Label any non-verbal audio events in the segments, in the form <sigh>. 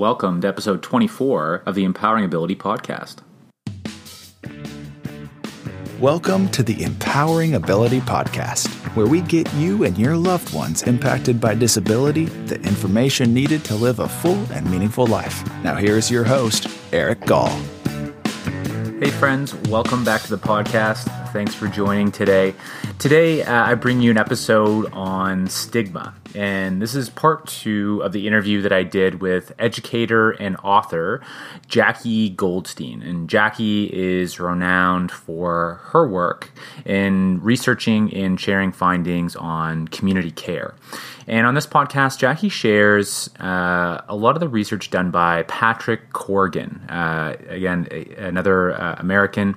Welcome to episode 24 of the Empowering Ability Podcast. Welcome to the Empowering Ability Podcast, where we get you and your loved ones impacted by disability the information needed to live a full and meaningful life. Now, here's your host, Eric Gall. Hey, friends, welcome back to the podcast. Thanks for joining today. Today, uh, I bring you an episode on stigma, and this is part two of the interview that I did with educator and author Jackie Goldstein. And Jackie is renowned for her work in researching and sharing findings on community care. And on this podcast, Jackie shares uh, a lot of the research done by Patrick Corrigan, uh, again, a, another uh, American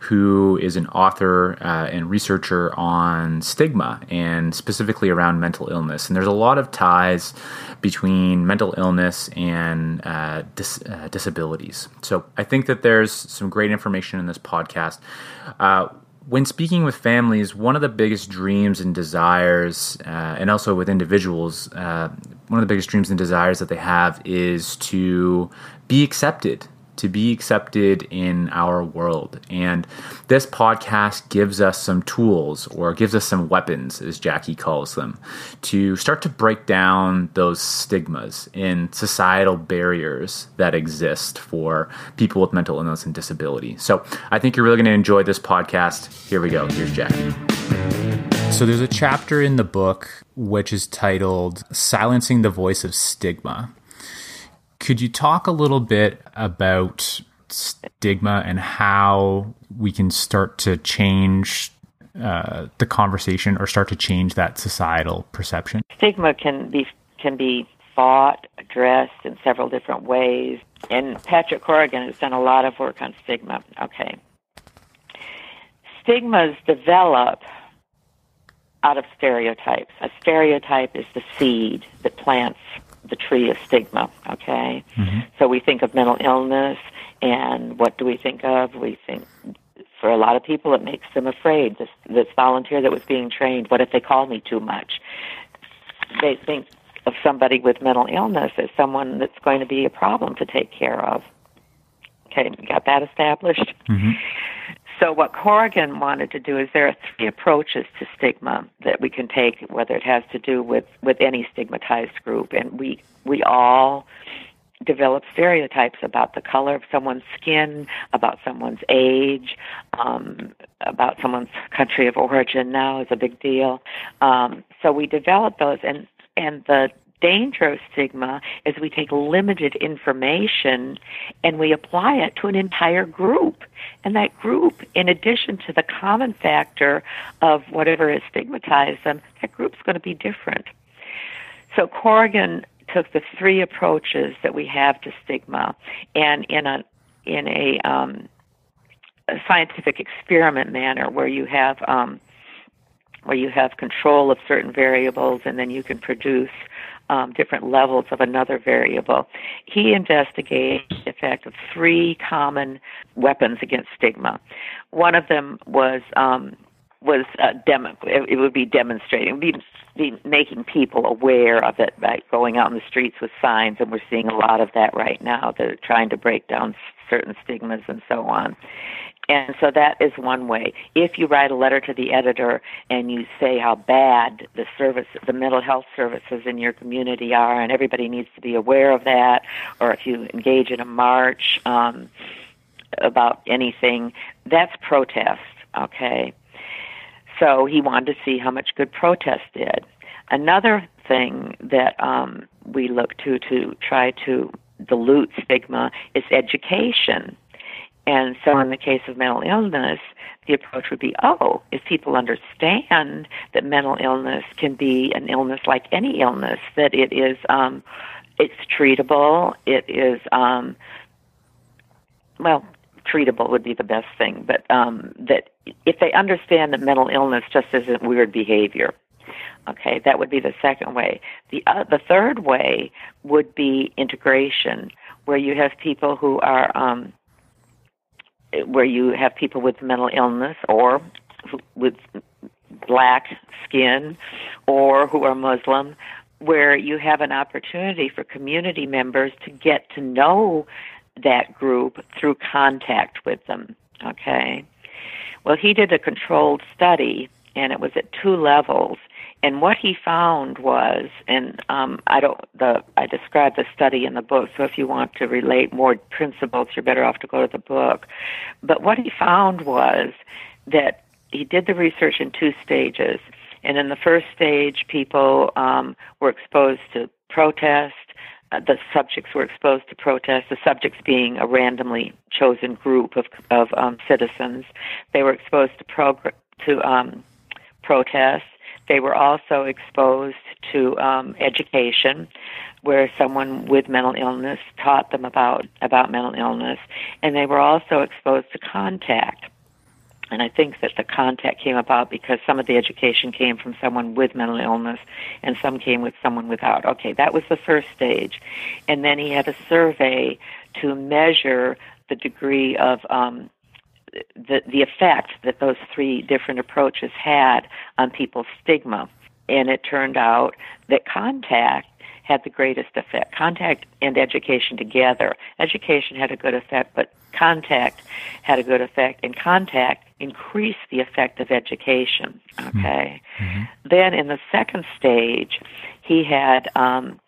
who is an author uh, and researcher on stigma and specifically around mental illness. And there's a lot of ties between mental illness and uh, dis- uh, disabilities. So I think that there's some great information in this podcast when speaking with families, one of the biggest dreams and desires, uh, and also with individuals, uh, one of the biggest dreams and desires that they have is to be accepted to be accepted in our world. And this podcast gives us some tools or gives us some weapons, as Jackie calls them, to start to break down those stigmas and societal barriers that exist for people with mental illness and disability. So I think you're really going to enjoy this podcast. Here we go. Here's Jackie. So there's a chapter in the book which is titled Silencing the Voice of Stigma. Could you talk a little bit about stigma and how we can start to change uh, the conversation or start to change that societal perception? Stigma can be can be fought, addressed in several different ways. And Patrick Corrigan has done a lot of work on stigma. Okay. Stigmas develop out of stereotypes. A stereotype is the seed that plants the tree of stigma. Okay, mm-hmm. so we think of mental illness, and what do we think of? We think for a lot of people it makes them afraid. This this volunteer that was being trained, what if they call me too much? They think of somebody with mental illness as someone that's going to be a problem to take care of. Okay, got that established. Mm-hmm. So what Corrigan wanted to do is there are three approaches to stigma that we can take, whether it has to do with, with any stigmatized group, and we we all develop stereotypes about the color of someone's skin, about someone's age, um, about someone's country of origin. Now is a big deal. Um, so we develop those, and and the danger stigma is we take limited information and we apply it to an entire group. And that group, in addition to the common factor of whatever has stigmatized them, that group's going to be different. So Corrigan took the three approaches that we have to stigma and in a in a, um, a scientific experiment manner where you have um, where you have control of certain variables and then you can produce um, different levels of another variable. He investigated the effect of three common weapons against stigma. One of them was um, was uh, demo. It, it would be demonstrating, would be, be making people aware of it by going out in the streets with signs, and we're seeing a lot of that right now. They're trying to break down certain stigmas and so on. And so that is one way. If you write a letter to the editor and you say how bad the service, the mental health services in your community are, and everybody needs to be aware of that, or if you engage in a march um, about anything, that's protest. Okay. So he wanted to see how much good protest did. Another thing that um, we look to to try to dilute stigma is education and so, in the case of mental illness, the approach would be oh, if people understand that mental illness can be an illness like any illness, that it is, um, it's treatable, it is, um, well, treatable would be the best thing, but um, that if they understand that mental illness just isn't weird behavior, okay, that would be the second way. The uh, the third way would be integration, where you have people who are um, where you have people with mental illness or with black skin or who are Muslim where you have an opportunity for community members to get to know that group through contact with them. Okay. Well, he did a controlled study, and it was at two levels. And what he found was, and um, I don't, the I describe the study in the book. So if you want to relate more principles, you're better off to go to the book. But what he found was that he did the research in two stages. And in the first stage, people um, were exposed to protest. Uh, the subjects were exposed to protest. The subjects being a randomly chosen group of of um, citizens. They were exposed to progr- to um, protest. They were also exposed to um, education, where someone with mental illness taught them about about mental illness, and they were also exposed to contact and I think that the contact came about because some of the education came from someone with mental illness and some came with someone without. Okay, that was the first stage. And then he had a survey to measure the degree of um, the, the effect that those three different approaches had on people's stigma. And it turned out that contact had the greatest effect. Contact and education together. Education had a good effect, but contact had a good effect, and contact increased the effect of education. Okay. Mm-hmm. Then in the second stage, he had um,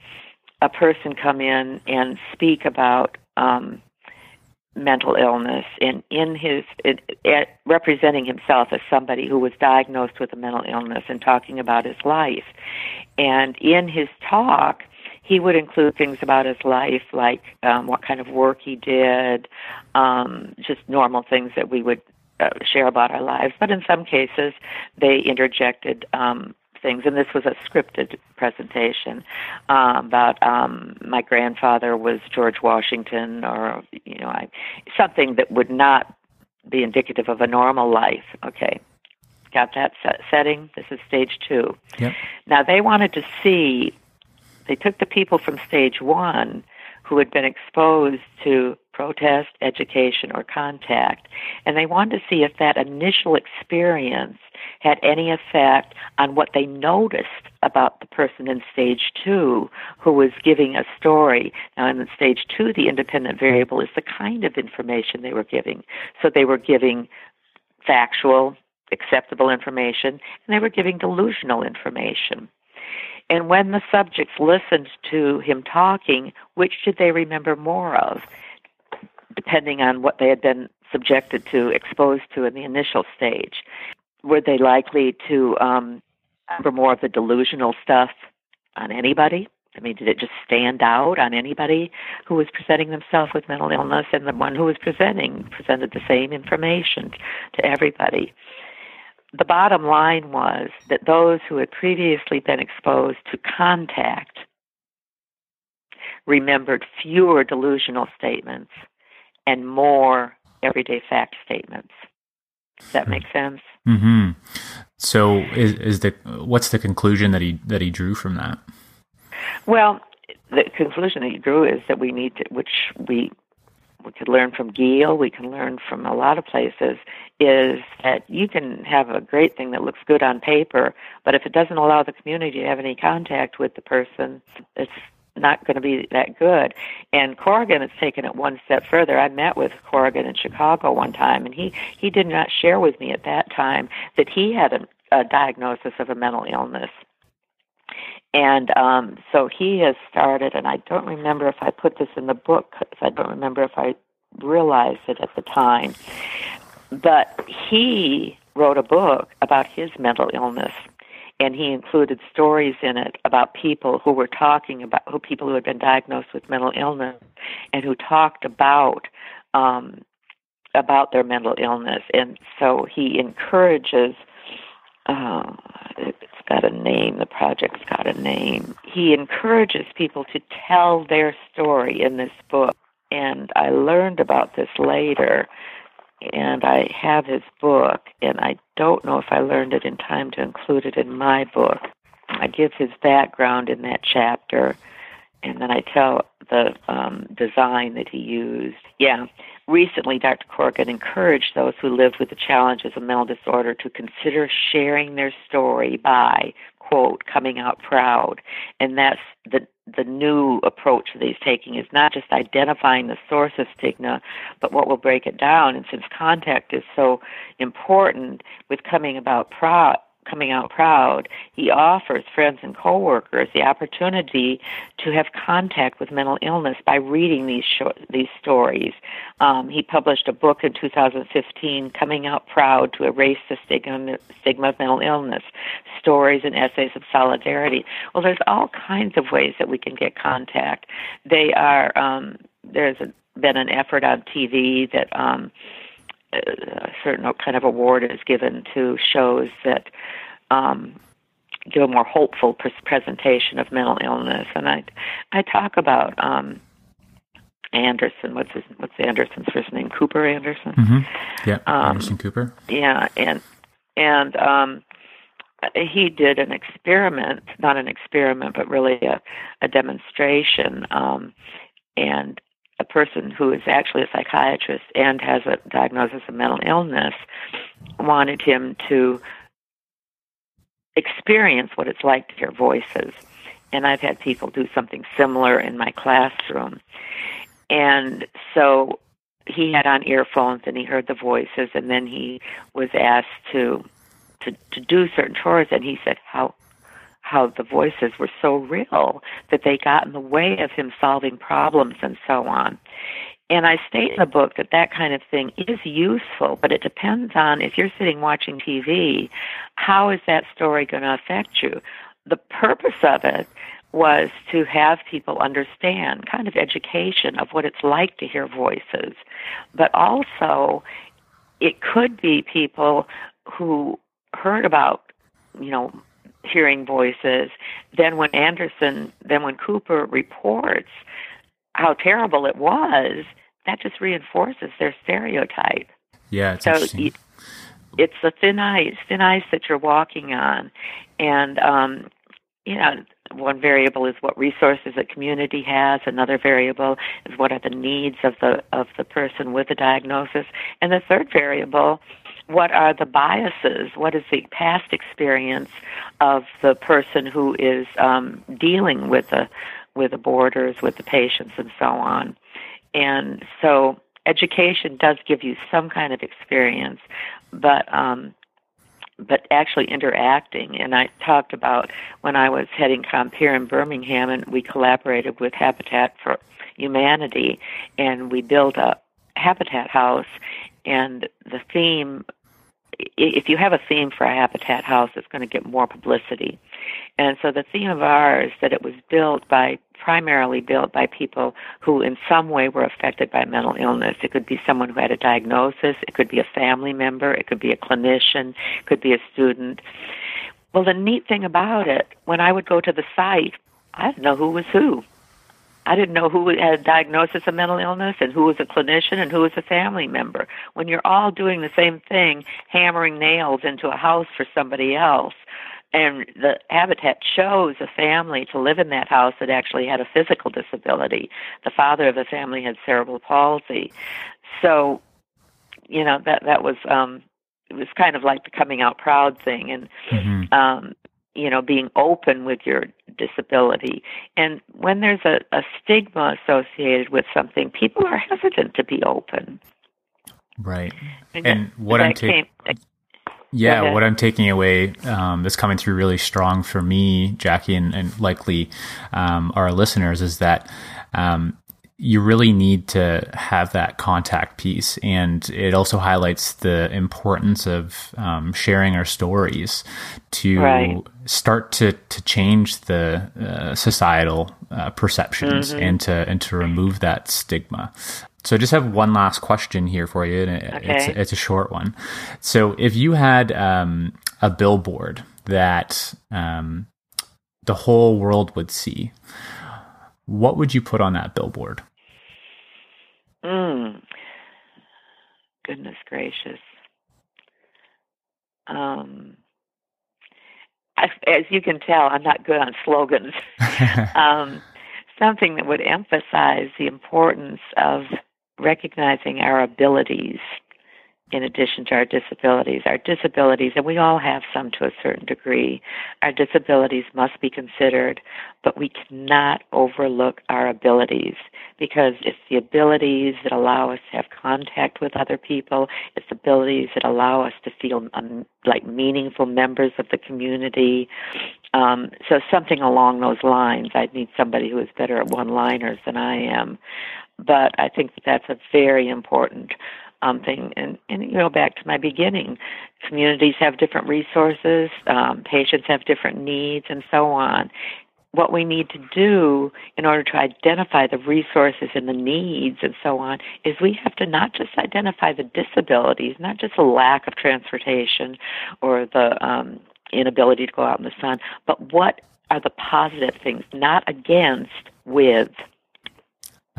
a person come in and speak about um, mental illness and in his it, it, representing himself as somebody who was diagnosed with a mental illness and talking about his life and in his talk he would include things about his life, like um, what kind of work he did, um, just normal things that we would uh, share about our lives. But in some cases, they interjected um, things, and this was a scripted presentation uh, about um, my grandfather was George Washington, or you know, I, something that would not be indicative of a normal life. Okay, got that set, setting. This is stage two. Yep. Now they wanted to see they took the people from stage one who had been exposed to protest, education, or contact, and they wanted to see if that initial experience had any effect on what they noticed about the person in stage two who was giving a story. Now, in stage two, the independent variable is the kind of information they were giving. So they were giving factual, acceptable information, and they were giving delusional information. And when the subjects listened to him talking, which did they remember more of, depending on what they had been subjected to, exposed to in the initial stage? Were they likely to um, remember more of the delusional stuff on anybody? I mean, did it just stand out on anybody who was presenting themselves with mental illness? And the one who was presenting presented the same information to everybody the bottom line was that those who had previously been exposed to contact remembered fewer delusional statements and more everyday fact statements. Does that make sense? Mm-hmm. So, is, is the what's the conclusion that he that he drew from that? Well, the conclusion that he drew is that we need to, which we we could learn from Geel, we can learn from a lot of places, is that you can have a great thing that looks good on paper, but if it doesn't allow the community to have any contact with the person, it's not going to be that good. And Corrigan has taken it one step further. I met with Corrigan in Chicago one time, and he he did not share with me at that time that he had a, a diagnosis of a mental illness. And um, so he has started, and I don't remember if I put this in the book, because I don't remember if I realized it at the time. But he wrote a book about his mental illness, and he included stories in it about people who were talking about who people who had been diagnosed with mental illness and who talked about um, about their mental illness. And so he encourages. Uh, got a name. The project's got a name. He encourages people to tell their story in this book. And I learned about this later. And I have his book, and I don't know if I learned it in time to include it in my book. I give his background in that chapter, and then I tell the um, design that he used. Yeah, Recently, Dr. Corrigan encouraged those who lived with the challenges of mental disorder to consider sharing their story by, quote coming out proud and that's the the new approach that he's taking is not just identifying the source of stigma but what will break it down and since contact is so important with coming about proud coming out proud, he offers friends and coworkers the opportunity to have contact with mental illness by reading these these stories. Um, he published a book in 2015, "Coming Out Proud to Erase the Stigma, Stigma of Mental Illness: Stories and Essays of Solidarity." Well, there's all kinds of ways that we can get contact. They are um, there's a, been an effort on TV that. Um, a certain kind of award is given to shows that um, give a more hopeful presentation of mental illness. And I, I talk about um, Anderson. What's his, what's Anderson's first name? Cooper Anderson. Mm-hmm. Yeah, um, Anderson Cooper. Yeah, and and um, he did an experiment, not an experiment, but really a, a demonstration. Um, and a person who is actually a psychiatrist and has a diagnosis of mental illness wanted him to experience what it's like to hear voices. And I've had people do something similar in my classroom. And so he had on earphones and he heard the voices and then he was asked to to, to do certain chores and he said how how the voices were so real that they got in the way of him solving problems and so on. And I state in the book that that kind of thing is useful, but it depends on if you're sitting watching TV, how is that story going to affect you? The purpose of it was to have people understand kind of education of what it's like to hear voices, but also it could be people who heard about, you know, hearing voices. Then when Anderson, then when Cooper reports how terrible it was, that just reinforces their stereotype. Yeah, it's so interesting. it's the thin ice, thin ice that you're walking on, and um, you know, one variable is what resources a community has. Another variable is what are the needs of the of the person with the diagnosis, and the third variable what are the biases? What is the past experience of the person who is um, dealing with the with the boarders, with the patients, and so on? And so, education does give you some kind of experience, but um, but actually interacting. And I talked about when I was heading Compeer in Birmingham, and we collaborated with Habitat for Humanity, and we built a habitat house. And the theme if you have a theme for a habitat house, it's going to get more publicity. And so the theme of ours that it was built by primarily built by people who in some way were affected by mental illness. It could be someone who had a diagnosis, it could be a family member, it could be a clinician, it could be a student. Well, the neat thing about it, when I would go to the site, I didn't know who was who. I didn't know who had a diagnosis of mental illness and who was a clinician and who was a family member. When you're all doing the same thing, hammering nails into a house for somebody else, and the habitat chose a family to live in that house that actually had a physical disability. The father of the family had cerebral palsy. So, you know, that that was um it was kind of like the coming out proud thing and mm-hmm. um you know, being open with your disability. And when there's a, a stigma associated with something, people are hesitant to be open. Right. And, and what I'm taking. Yeah, what I'm taking away um, that's coming through really strong for me, Jackie, and, and likely um, our listeners is that um, you really need to have that contact piece. And it also highlights the importance of um, sharing our stories to right. start to, to change the uh, societal uh, perceptions mm-hmm. and to and to remove that stigma. So I just have one last question here for you, and it, okay. it's, it's a short one. So if you had um, a billboard that um, the whole world would see, what would you put on that billboard? Mm. Goodness gracious. Um, as you can tell, I'm not good on slogans. <laughs> um, something that would emphasize the importance of recognizing our abilities in addition to our disabilities. Our disabilities, and we all have some to a certain degree, our disabilities must be considered, but we cannot overlook our abilities because it's the abilities that allow us to have contact with other people, it's abilities that allow us to feel um, like meaningful members of the community. Um, so, something along those lines. I'd need somebody who is better at one liners than I am. But I think that that's a very important um, thing. And, and you know, back to my beginning, communities have different resources, um, patients have different needs, and so on. What we need to do in order to identify the resources and the needs and so on is we have to not just identify the disabilities, not just the lack of transportation or the um, inability to go out in the sun, but what are the positive things, not against, with.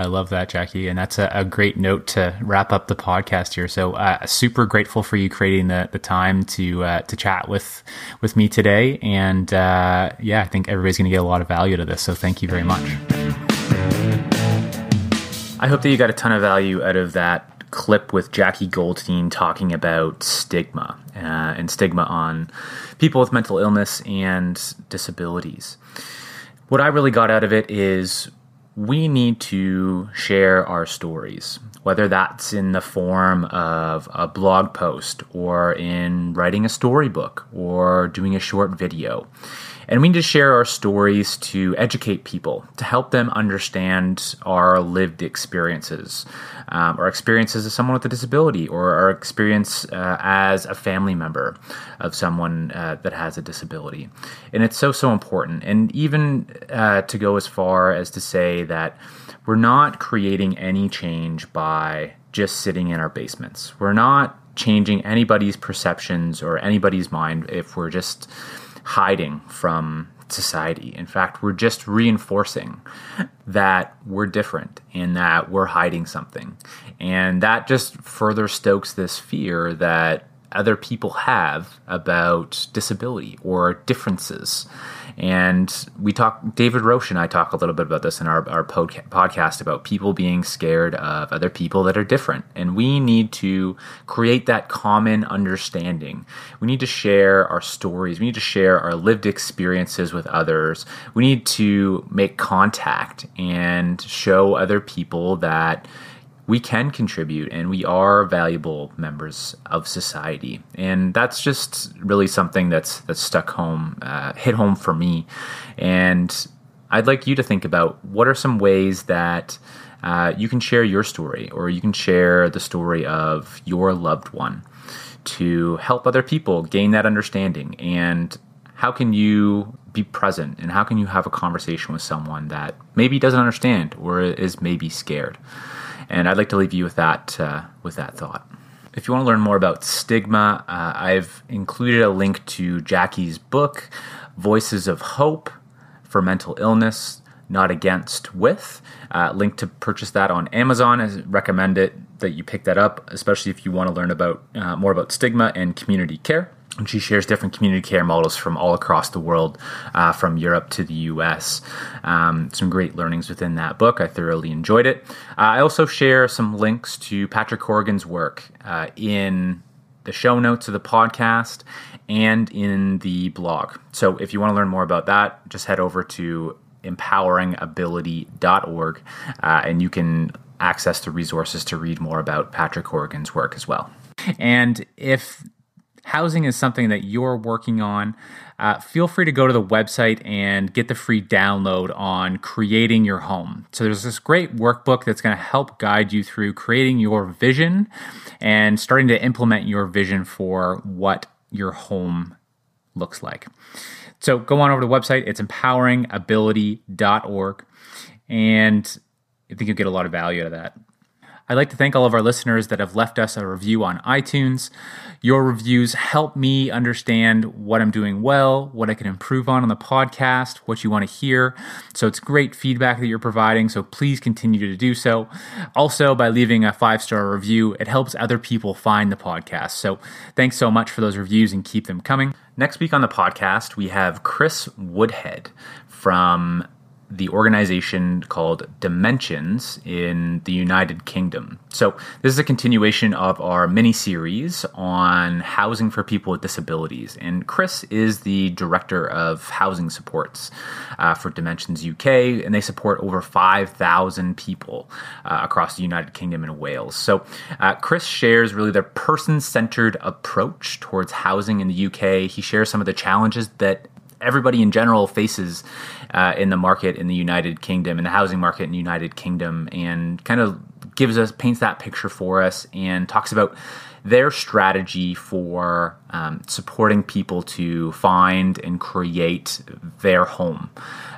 I love that, Jackie, and that's a, a, great note to wrap up the podcast here. So, uh, super grateful for you creating the, the time to uh, to chat with with me today, and uh, yeah, I think everybody's going to get a lot of value to this. So, thank you very much. I hope that you got a ton of value out of that clip with Jackie Goldstein talking about stigma uh, and stigma on people with mental illness and disabilities. What I really got out of it is we need to share our stories, whether that's in the form of a blog post or in writing a storybook or doing a short video. And we need to share our stories to educate people, to help them understand our lived experiences, um, our experiences as someone with a disability, or our experience uh, as a family member of someone uh, that has a disability. And it's so, so important. And even uh, to go as far as to say that we're not creating any change by just sitting in our basements. We're not changing anybody's perceptions or anybody's mind if we're just hiding from society. In fact, we're just reinforcing that we're different and that we're hiding something. And that just further stokes this fear that other people have about disability or differences. And we talk, David Roche and I talk a little bit about this in our, our podca- podcast about people being scared of other people that are different. And we need to create that common understanding. We need to share our stories. We need to share our lived experiences with others. We need to make contact and show other people that we can contribute and we are valuable members of society. And that's just really something that's that's stuck home uh, hit home for me. And i'd like you to think about what are some ways that uh, you can share your story or you can share the story of your loved one to help other people gain that understanding. And how can you be present and how can you have a conversation with someone that maybe doesn't understand or is maybe scared and I'd like to leave you with that uh, with that thought. If you want to learn more about stigma, uh, I've included a link to Jackie's book, Voices of Hope for Mental Illness, Not Against With. Uh, link to purchase that on Amazon. I recommend it that you pick that up, especially if you want to learn about uh, more about stigma and community care. And she shares different community care models from all across the world, uh, from Europe to the US. Um, some great learnings within that book. I thoroughly enjoyed it. Uh, I also share some links to Patrick Corrigan's work uh, in the show notes of the podcast and in the blog. So if you want to learn more about that, just head over to empoweringability.org uh, and you can access the resources to read more about Patrick Corrigan's work as well. And if housing is something that you're working on, uh, feel free to go to the website and get the free download on creating your home. So, there's this great workbook that's going to help guide you through creating your vision and starting to implement your vision for what your home looks like. So, go on over to the website, it's empoweringability.org, and I think you'll get a lot of value out of that. I'd like to thank all of our listeners that have left us a review on iTunes. Your reviews help me understand what I'm doing well, what I can improve on on the podcast, what you want to hear. So it's great feedback that you're providing. So please continue to do so. Also, by leaving a five star review, it helps other people find the podcast. So thanks so much for those reviews and keep them coming. Next week on the podcast, we have Chris Woodhead from the organization called Dimensions in the United Kingdom. So, this is a continuation of our mini series on housing for people with disabilities. And Chris is the director of housing supports uh, for Dimensions UK, and they support over 5,000 people uh, across the United Kingdom and Wales. So, uh, Chris shares really their person centered approach towards housing in the UK. He shares some of the challenges that everybody in general faces uh, in the market in the United Kingdom, in the housing market in the United Kingdom, and kind of gives us paints that picture for us and talks about their strategy for um, supporting people to find and create their home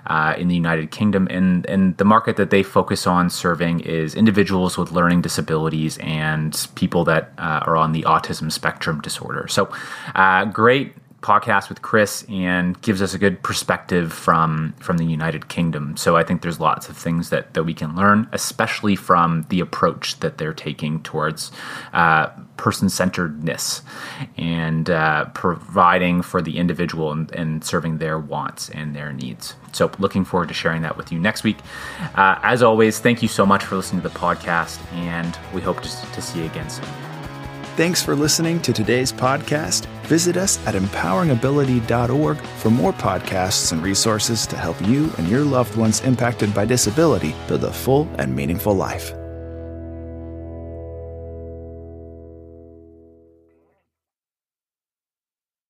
uh, in the United Kingdom. And, and the market that they focus on serving is individuals with learning disabilities and people that uh, are on the autism spectrum disorder. So, uh, great podcast with Chris and gives us a good perspective from from the United Kingdom. So I think there's lots of things that that we can learn, especially from the approach that they're taking towards uh, person centeredness and uh, providing for the individual and, and, serving their wants and their needs. So looking forward to sharing that with you next week. Uh, as always, thank you so much for listening to the podcast, and we hope to, to see you again soon. Thanks for listening to today's podcast. Visit us at empoweringability.org for more podcasts and resources to help you and your loved ones impacted by disability build a full and meaningful life.